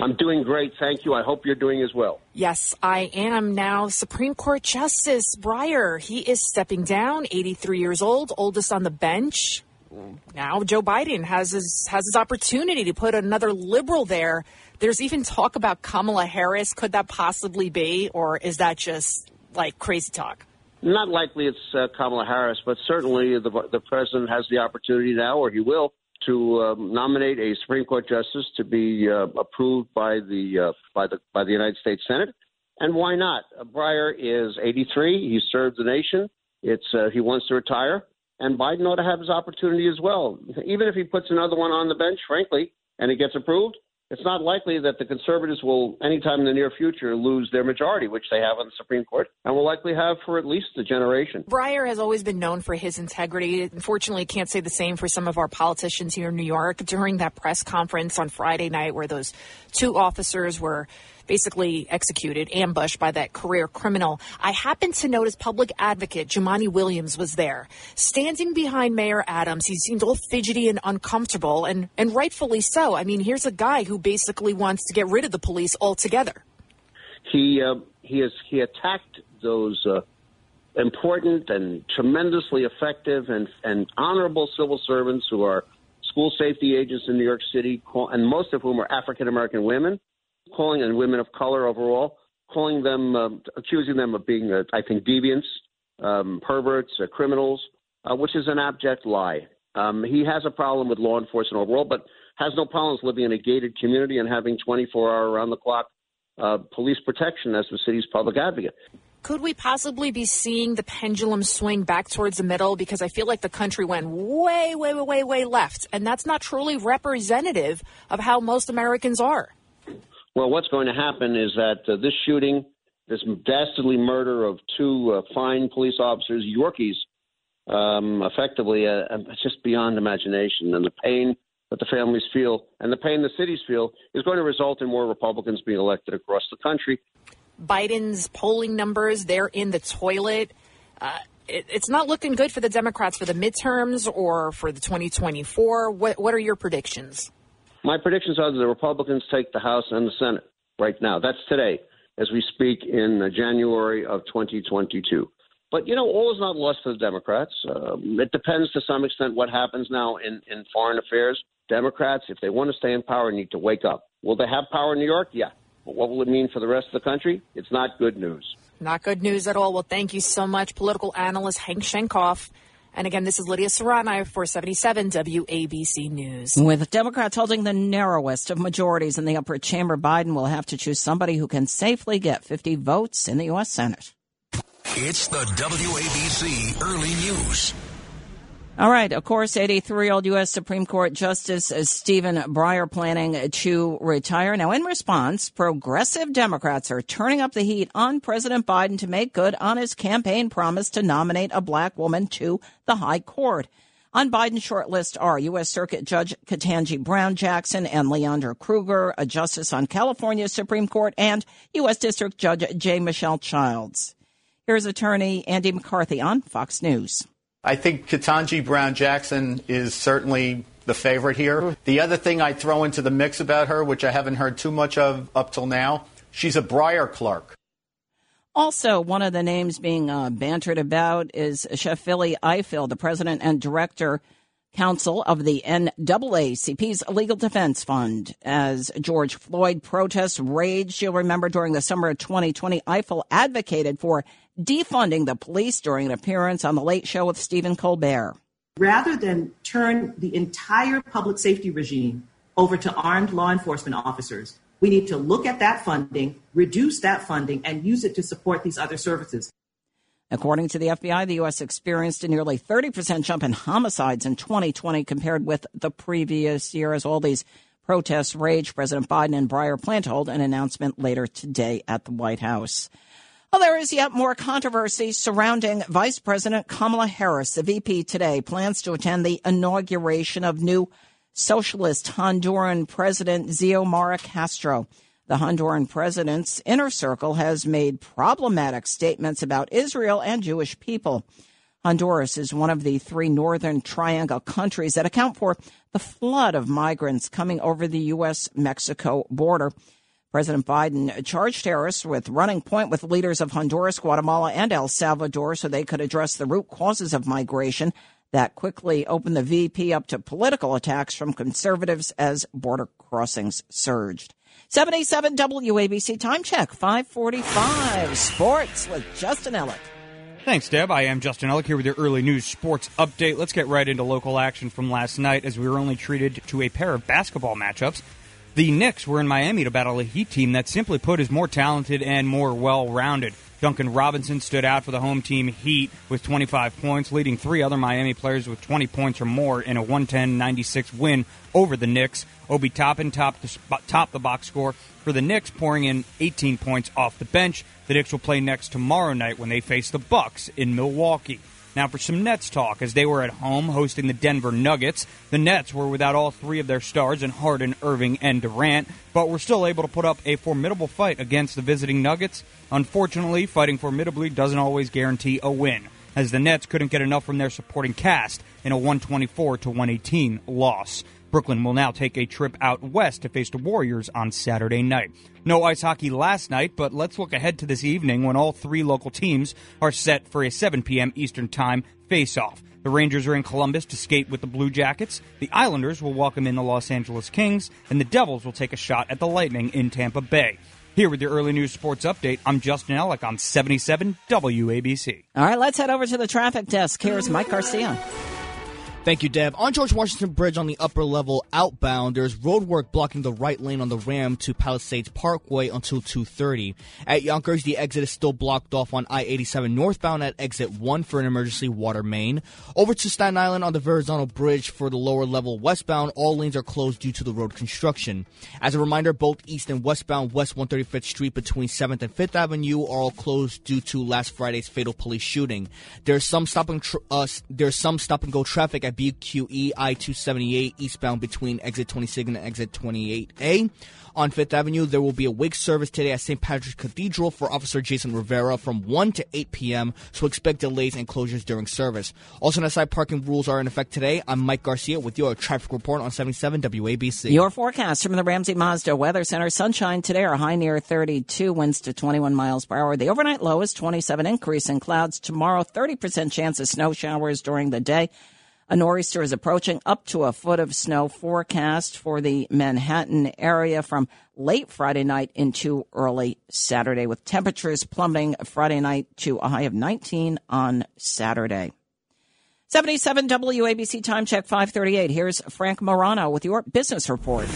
I'm doing great, thank you. I hope you're doing as well. Yes, I am now. Supreme Court Justice Breyer, he is stepping down, 83 years old, oldest on the bench. Now Joe Biden has his has his opportunity to put another liberal there there's even talk about Kamala Harris. Could that possibly be, or is that just like crazy talk? Not likely it's uh, Kamala Harris, but certainly the, the president has the opportunity now, or he will, to um, nominate a Supreme Court justice to be uh, approved by the uh, by the by the United States Senate. And why not? Uh, Breyer is 83. He served the nation. It's uh, he wants to retire, and Biden ought to have his opportunity as well. Even if he puts another one on the bench, frankly, and it gets approved, it's not likely that the conservatives will, anytime in the near future, lose their majority, which they have on the Supreme Court, and will likely have for at least a generation. Breyer has always been known for his integrity. Unfortunately, can't say the same for some of our politicians here in New York. During that press conference on Friday night, where those two officers were basically executed, ambushed by that career criminal. I happened to notice public advocate Jumaane Williams was there, standing behind Mayor Adams. He seemed all fidgety and uncomfortable, and, and rightfully so. I mean, here's a guy who basically wants to get rid of the police altogether. He uh, he has he attacked those uh, important and tremendously effective and and honorable civil servants who are school safety agents in New York City, and most of whom are African American women calling on women of color overall, calling them, uh, accusing them of being, uh, I think, deviants, um, perverts, uh, criminals, uh, which is an abject lie. Um, he has a problem with law enforcement overall, but has no problems living in a gated community and having 24 hour around the clock uh, police protection as the city's public advocate. Could we possibly be seeing the pendulum swing back towards the middle? Because I feel like the country went way, way, way, way, way left. And that's not truly representative of how most Americans are. Well, what's going to happen is that uh, this shooting, this dastardly murder of two uh, fine police officers, Yorkies, um, effectively uh, uh, just beyond imagination. And the pain that the families feel and the pain the cities feel is going to result in more Republicans being elected across the country. Biden's polling numbers, they're in the toilet. Uh, it, it's not looking good for the Democrats for the midterms or for the 2024. What, what are your predictions? My predictions are that the Republicans take the House and the Senate right now. That's today, as we speak in uh, January of 2022. But, you know, all is not lost for the Democrats. Um, it depends to some extent what happens now in, in foreign affairs. Democrats, if they want to stay in power, need to wake up. Will they have power in New York? Yeah. But what will it mean for the rest of the country? It's not good news. Not good news at all. Well, thank you so much, political analyst Hank Sheinkopf. And again, this is Lydia Serrano for 77 WABC News. With Democrats holding the narrowest of majorities in the upper chamber, Biden will have to choose somebody who can safely get 50 votes in the U.S. Senate. It's the WABC Early News. All right. Of course, 83 year old U.S. Supreme Court Justice Stephen Breyer planning to retire. Now, in response, progressive Democrats are turning up the heat on President Biden to make good on his campaign promise to nominate a black woman to the high court. On Biden's short list are U.S. Circuit Judge Ketanji Brown Jackson and Leondra Kruger, a justice on California Supreme Court, and U.S. District Judge J. Michelle Childs. Here's attorney Andy McCarthy on Fox News. I think Ketanji Brown Jackson is certainly the favorite here. The other thing I throw into the mix about her, which I haven't heard too much of up till now, she's a Breyer clerk. Also, one of the names being uh, bantered about is Sherrilyn Ifill, the president and director counsel of the NAACP's Legal Defense Fund. As George Floyd protests raged, you'll remember during the summer of 2020, Ifill advocated for defunding the police during an appearance on The Late Show with Stephen Colbert. Rather than turn the entire public safety regime over to armed law enforcement officers, we need to look at that funding, reduce that funding, and use it to support these other services. According to the FBI, the U.S. experienced a nearly 30% jump in homicides in 2020 compared with the previous year as all these protests rage. President Biden and Breyer plan to hold an announcement later today at the White House. Well, there is yet more controversy surrounding Vice President Kamala Harris. The VP today plans to attend the inauguration of new socialist Honduran President Xiomara Castro. The Honduran president's inner circle has made problematic statements about Israel and Jewish people. Honduras is one of the three Northern Triangle countries that account for the flood of migrants coming over the U.S. Mexico border. President Biden charged Harris with running point with leaders of Honduras, Guatemala, and El Salvador so they could address the root causes of migration that quickly opened the VP up to political attacks from conservatives as border crossings surged. 77 WABC time check, 545 sports with Justin Ellick. Thanks, Deb. I am Justin Ellick here with your early news sports update. Let's get right into local action from last night as we were only treated to a pair of basketball matchups. The Knicks were in Miami to battle a Heat team that, simply put, is more talented and more well rounded. Duncan Robinson stood out for the home team Heat with 25 points, leading three other Miami players with 20 points or more in a 110 96 win over the Knicks. Obi Toppin topped the, top the box score for the Knicks, pouring in 18 points off the bench. The Knicks will play next tomorrow night when they face the Bucks in Milwaukee. Now for some Nets talk, as they were at home hosting the Denver Nuggets. The Nets were without all three of their stars in Harden, Irving, and Durant, but were still able to put up a formidable fight against the visiting Nuggets. Unfortunately, fighting formidably doesn't always guarantee a win, as the Nets couldn't get enough from their supporting cast in a 124 to 118 loss. Brooklyn will now take a trip out west to face the Warriors on Saturday night. No ice hockey last night, but let's look ahead to this evening when all three local teams are set for a 7 p.m. Eastern Time face-off. The Rangers are in Columbus to skate with the Blue Jackets. The Islanders will welcome in the Los Angeles Kings, and the Devils will take a shot at the Lightning in Tampa Bay. Here with your early news sports update, I'm Justin Ellick on 77 WABC. All right, let's head over to the traffic desk. Here's Mike Garcia. Thank you, Deb. On George Washington Bridge on the upper level outbound, there's roadwork blocking the right lane on the ram to Palisades Parkway until 2.30. At Yonkers, the exit is still blocked off on I-87 northbound at exit 1 for an emergency water main. Over to Staten Island on the Verrazano Bridge for the lower level westbound, all lanes are closed due to the road construction. As a reminder, both east and westbound West 135th Street between 7th and 5th Avenue are all closed due to last Friday's fatal police shooting. There's some stop and, tr- uh, there's some stop and go traffic at BQE I 278 eastbound between exit 26 and exit 28A. On Fifth Avenue, there will be a wake service today at St. Patrick's Cathedral for Officer Jason Rivera from 1 to 8 p.m., so expect delays and closures during service. Also, side parking rules are in effect today. I'm Mike Garcia with your traffic report on 77 WABC. Your forecast from the Ramsey Mazda Weather Center. Sunshine today, our high near 32, winds to 21 miles per hour. The overnight low is 27, increase in clouds. Tomorrow, 30% chance of snow showers during the day. A nor'easter is approaching up to a foot of snow forecast for the Manhattan area from late Friday night into early Saturday, with temperatures plummeting Friday night to a high of 19 on Saturday. 77 WABC time check 538. Here's Frank Morano with your business report.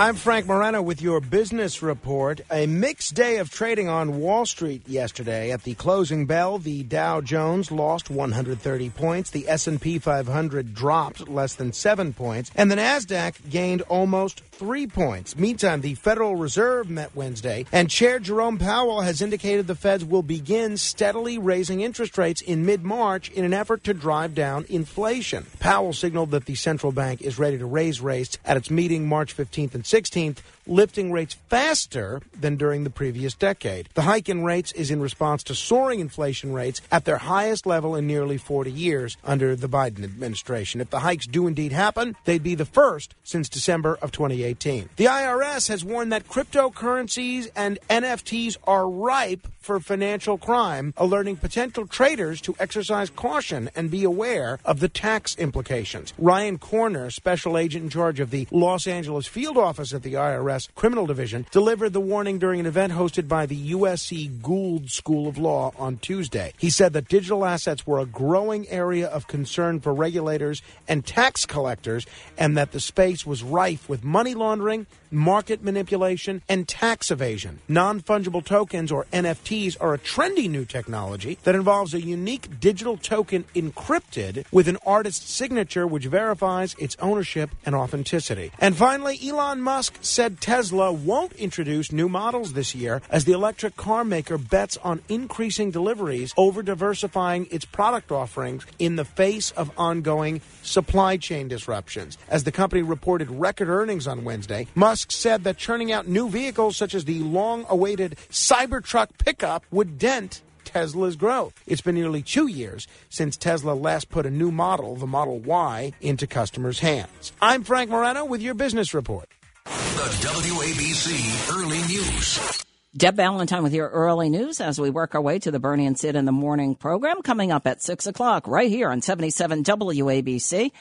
I'm Frank Morano with your business report. A mixed day of trading on Wall Street yesterday. At the closing bell, the Dow Jones lost 130 points, the S&P 500 dropped less than 7 points, and the Nasdaq gained almost 3 points. Meantime, the Federal Reserve met Wednesday, and Chair Jerome Powell has indicated the Feds will begin steadily raising interest rates in mid-March in an effort to drive down inflation. Powell signaled that the central bank is ready to raise rates at its meeting March 15th and 16th, lifting rates faster than during the previous decade. The hike in rates is in response to soaring inflation rates at their highest level in nearly 40 years under the Biden administration. If the hikes do indeed happen, they'd be the first since December of 2018. The IRS has warned that cryptocurrencies and NFTs are ripe for financial crime, alerting potential traders to exercise caution and be aware of the tax implications. Ryan Korner, special agent in charge of the Los Angeles field office at the IRS, Criminal Division delivered the warning during an event hosted by the USC Gould School of Law on Tuesday. He said that digital assets were a growing area of concern for regulators and tax collectors, and that the space was rife with money laundering, market manipulation, and tax evasion. Non fungible tokens, or NFTs, are a trendy new technology that involves a unique digital token encrypted with an artist's signature which verifies its ownership and authenticity. And finally, Elon Musk said Tesla won't introduce new models this year as the electric car maker bets on increasing deliveries over diversifying its product offerings in the face of ongoing supply chain disruptions. As the company reported record earnings on Wednesday, Musk said that churning out new vehicles such as the long awaited Cybertruck pickup would dent Tesla's growth. It's been nearly two years since Tesla last put a new model, the Model Y, into customers' hands. I'm Frank Morano with your business report. The WABC Early News. Deb Valentine with your early news as we work our way to the Bernie and Sid in the morning program coming up at 6 o'clock right here on 77 WABC.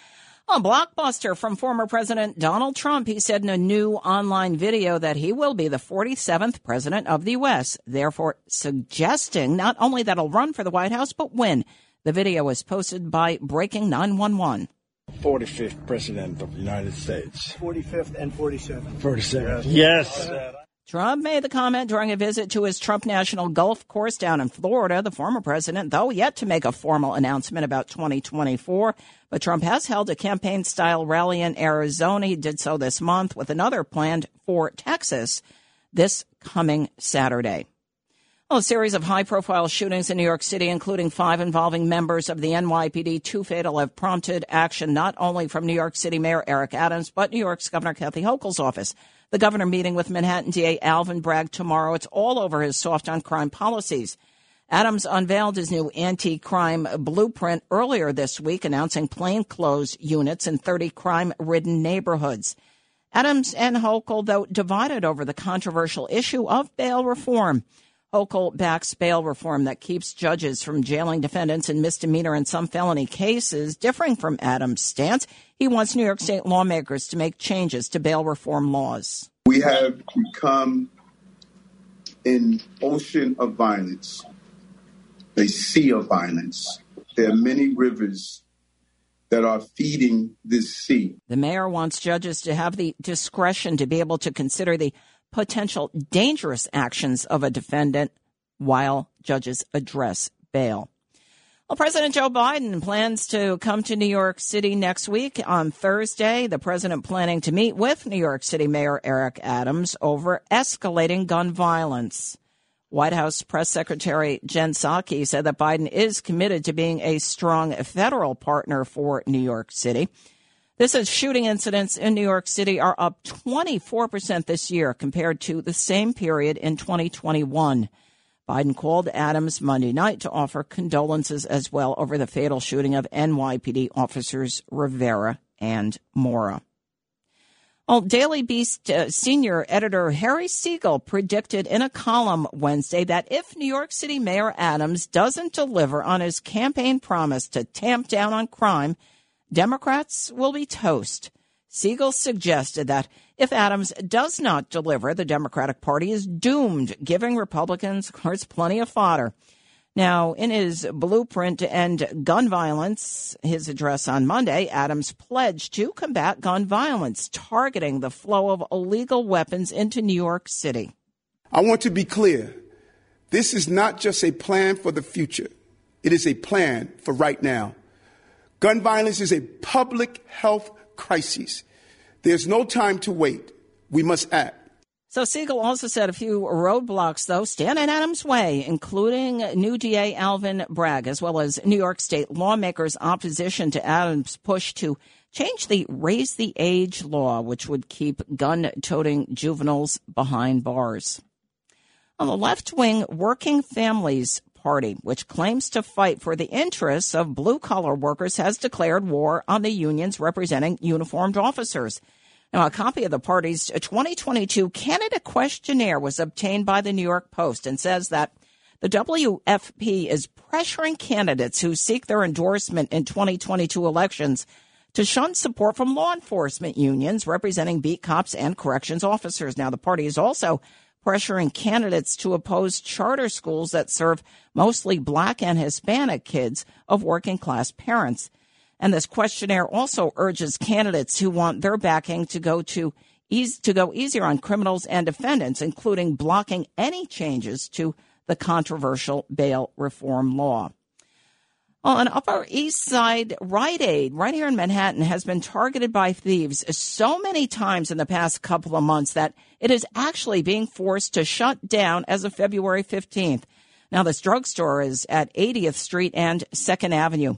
A blockbuster from former President Donald Trump. He said in a new online video that he will be the 47th president of the U.S., therefore suggesting not only that he'll run for the White House, but win. The video was posted by Breaking 911. 45th president of the United States. 45th and 47th. 47th. Yes. Trump made the comment during a visit to his Trump National Golf Course down in Florida. The former president, though, yet to make a formal announcement about 2024. But Trump has held a campaign style rally in Arizona. He did so this month with another planned for Texas this coming Saturday. Well, a series of high profile shootings in New York City, including five involving members of the NYPD, two fatal, have prompted action not only from New York City Mayor Eric Adams, but New York's Governor Kathy Hochul's office. The governor meeting with Manhattan DA Alvin Bragg tomorrow. It's all over his soft on crime policies. Adams unveiled his new anti crime blueprint earlier this week, announcing plainclothes units in 30 crime ridden neighborhoods. Adams and Hochul, though, divided over the controversial issue of bail reform. Hochul backs bail reform that keeps judges from jailing defendants in misdemeanor and some felony cases, differing from Adams' stance. He wants New York State lawmakers to make changes to bail reform laws. We have become an ocean of violence, a sea of violence. There are many rivers that are feeding this sea. The mayor wants judges to have the discretion to be able to consider the potential dangerous actions of a defendant while judges address bail. Well, President Joe Biden plans to come to New York City next week on Thursday. The president planning to meet with New York City Mayor Eric Adams over escalating gun violence. White House Press Secretary Jen Psaki said that Biden is committed to being a strong federal partner for New York City. This is shooting incidents in New York City are up 24% this year compared to the same period in 2021. Biden called Adams Monday night to offer condolences as well over the fatal shooting of NYPD officers Rivera and Mora. Well, Daily Beast uh, senior editor Harry Siegel predicted in a column Wednesday that if New York City Mayor Adams doesn't deliver on his campaign promise to tamp down on crime, Democrats will be toast. Siegel suggested that if Adams does not deliver, the Democratic Party is doomed, giving Republicans, of course, plenty of fodder. Now, in his blueprint to end gun violence, his address on Monday, Adams pledged to combat gun violence, targeting the flow of illegal weapons into New York City. I want to be clear. This is not just a plan for the future. It is a plan for right now. Gun violence is a public health crisis. There's no time to wait. We must act. So Siegel also said a few roadblocks, though, stand in Adams' way, including new DA Alvin Bragg, as well as New York State lawmakers' opposition to Adams' push to change the raise the age law, which would keep gun toting juveniles behind bars. On the left wing Working Families Party, which claims to fight for the interests of blue collar workers, has declared war on the unions representing uniformed officers. Now, a copy of the party's 2022 candidate questionnaire was obtained by the New York Post and says that the WFP is pressuring candidates who seek their endorsement in 2022 elections to shun support from law enforcement unions representing beat cops and corrections officers. Now, the party is also pressuring candidates to oppose charter schools that serve mostly black and Hispanic kids of working class parents. And this questionnaire also urges candidates who want their backing to go to ease, to go easier on criminals and defendants, including blocking any changes to the controversial bail reform law. On Upper East Side Rite Aid right here in Manhattan has been targeted by thieves so many times in the past couple of months that it is actually being forced to shut down as of February 15th. Now, this drugstore is at 80th Street and 2nd Avenue.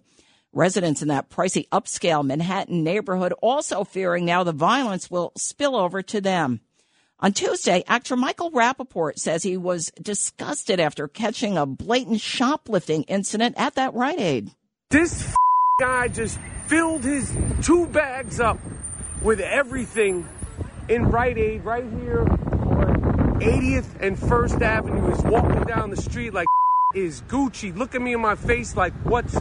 Residents in that pricey upscale Manhattan neighborhood also fearing now the violence will spill over to them. On Tuesday, actor Michael Rapaport says he was disgusted after catching a blatant shoplifting incident at that Rite Aid. This f- guy just filled his two bags up with everything in Rite Aid right here on 80th and 1st Avenue. Is walking down the street like *laughs* is Gucci. Look at me in my face like what's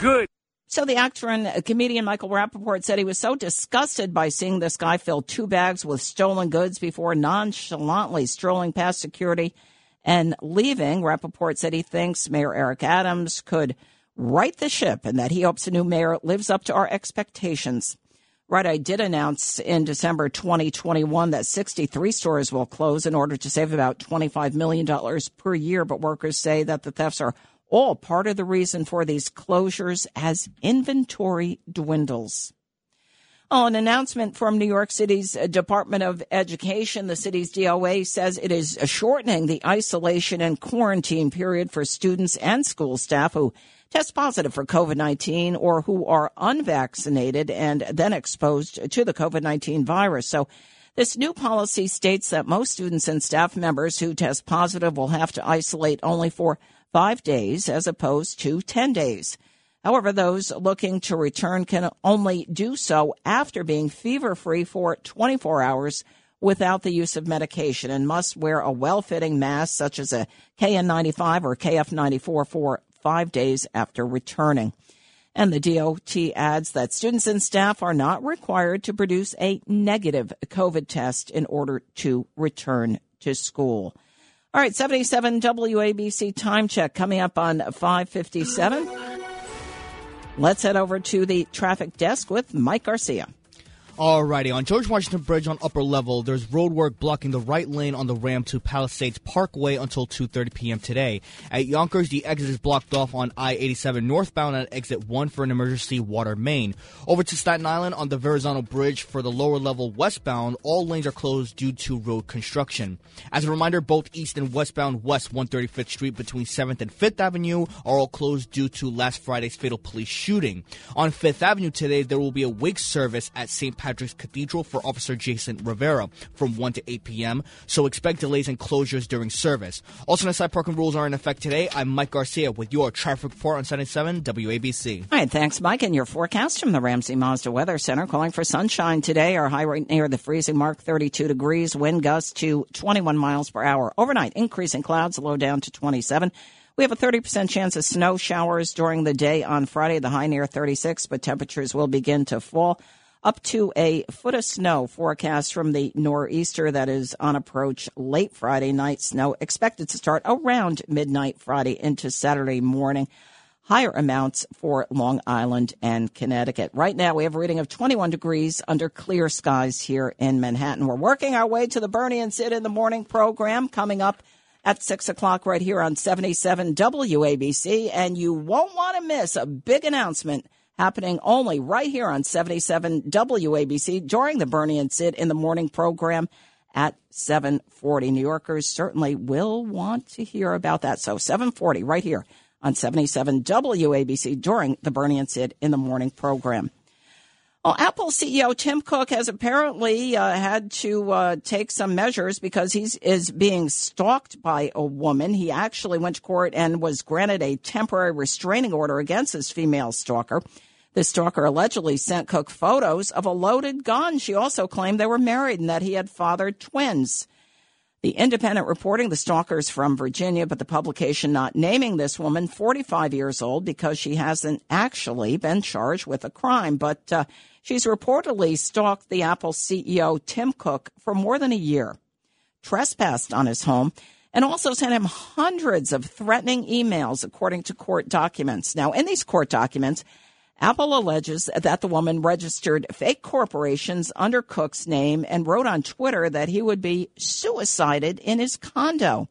good. So the actor and comedian Michael Rapaport said he was so disgusted by seeing this guy fill two bags with stolen goods before nonchalantly strolling past security and leaving. Rapaport said he thinks Mayor Eric Adams could right the ship and that he hopes the new mayor lives up to our expectations. Rite Aid did announce in December 2021 that 63 stores will close in order to save about $25 million per year, but workers say that the thefts are all part of the reason for these closures as inventory dwindles. Oh, an announcement from New York City's Department of Education. The city's DOA says it is shortening the isolation and quarantine period for students and school staff who test positive for COVID 19 or who are unvaccinated and then exposed to the COVID 19 virus. So, this new policy states that most students and staff members who test positive will have to isolate only for five days as opposed to 10 days. However, those looking to return can only do so after being fever free for 24 hours without the use of medication and must wear a well fitting mask such as a KN95 or KF94 for five days after returning. And the DOT adds that students and staff are not required to produce a negative COVID test in order to return to school. All right, 77 WABC time check coming up on 557. Let's head over to the traffic desk with Mike Garcia. Alrighty, on George Washington Bridge on upper level, there's road work blocking the right lane on the ramp to Palisades Parkway until 2:30 p.m. today. At Yonkers, the exit is blocked off on I-87 northbound at exit 1 for an emergency water main. Over to Staten Island on the Verrazano Bridge for the lower level westbound, all lanes are closed due to road construction. As a reminder, both east and westbound West 135th Street between 7th and 5th Avenue are all closed due to last Friday's fatal police shooting. On 5th Avenue today, there will be a wake service at St. Patrick's Patrick's Cathedral for Officer Jason Rivera from 1 to 8 p.m., so expect delays and closures during service. Also, side parking rules are in effect today. I'm Mike Garcia with your traffic report on 77 WABC. All right, thanks, Mike. And your forecast from the Ramsey Mazda Weather Center calling for sunshine today. Our high rate near the freezing mark, 32 degrees, wind gusts to 21 miles per hour. Overnight, increasing clouds, low down to 27. We have a 30% chance of snow showers during the day on Friday, the high near 36, but temperatures will begin to fall up to a foot of snow forecast from the nor'easter that is on approach late Friday night. Snow expected to start around midnight Friday into Saturday morning. Higher amounts for Long Island and Connecticut. Right now, we have a reading of 21 degrees under clear skies here in Manhattan. We're working our way to the Bernie and Sid in the morning program coming up at 6 o'clock right here on 77 WABC. And you won't want to miss a big announcement happening only right here on 77 WABC during the Bernie and Sid in the morning program at 740. New Yorkers certainly will want to hear about that. So 740 right here on 77 WABC during the Bernie and Sid in the morning program. Well, Apple CEO Tim Cook has apparently uh, had to uh, take some measures because he is being stalked by a woman. He actually went to court and was granted a temporary restraining order against his female stalker. The stalker allegedly sent Cook photos of a loaded gun. She also claimed they were married and that he had fathered twins. The Independent reporting the stalkers from Virginia, but the publication not naming this woman, 45 years old, because she hasn't actually been charged with a crime. But uh, she's reportedly stalked the Apple CEO, Tim Cook, for more than a year, trespassed on his home, and also sent him hundreds of threatening emails, according to court documents. Now, in these court documents, Apple alleges that the woman registered fake corporations under Cook's name and wrote on Twitter that he would be suicided in his condo.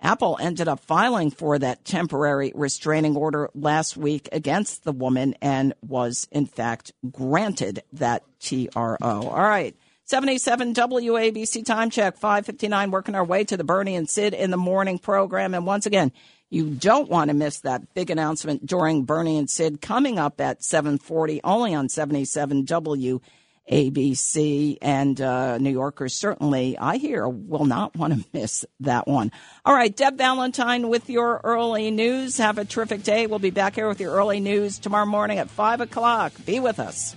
Apple ended up filing for that temporary restraining order last week against the woman and was, in fact, granted that TRO. All right. 77 WABC time check, 559, working our way to the Bernie and Sid in the morning program. And once again, you don't want to miss that big announcement during Bernie and Sid coming up at 740, only on 77 WABC. And uh, New Yorkers certainly, I hear, will not want to miss that one. All right, Deb Valentine with your early news. Have a terrific day. We'll be back here with your early news tomorrow morning at 5 o'clock. Be with us.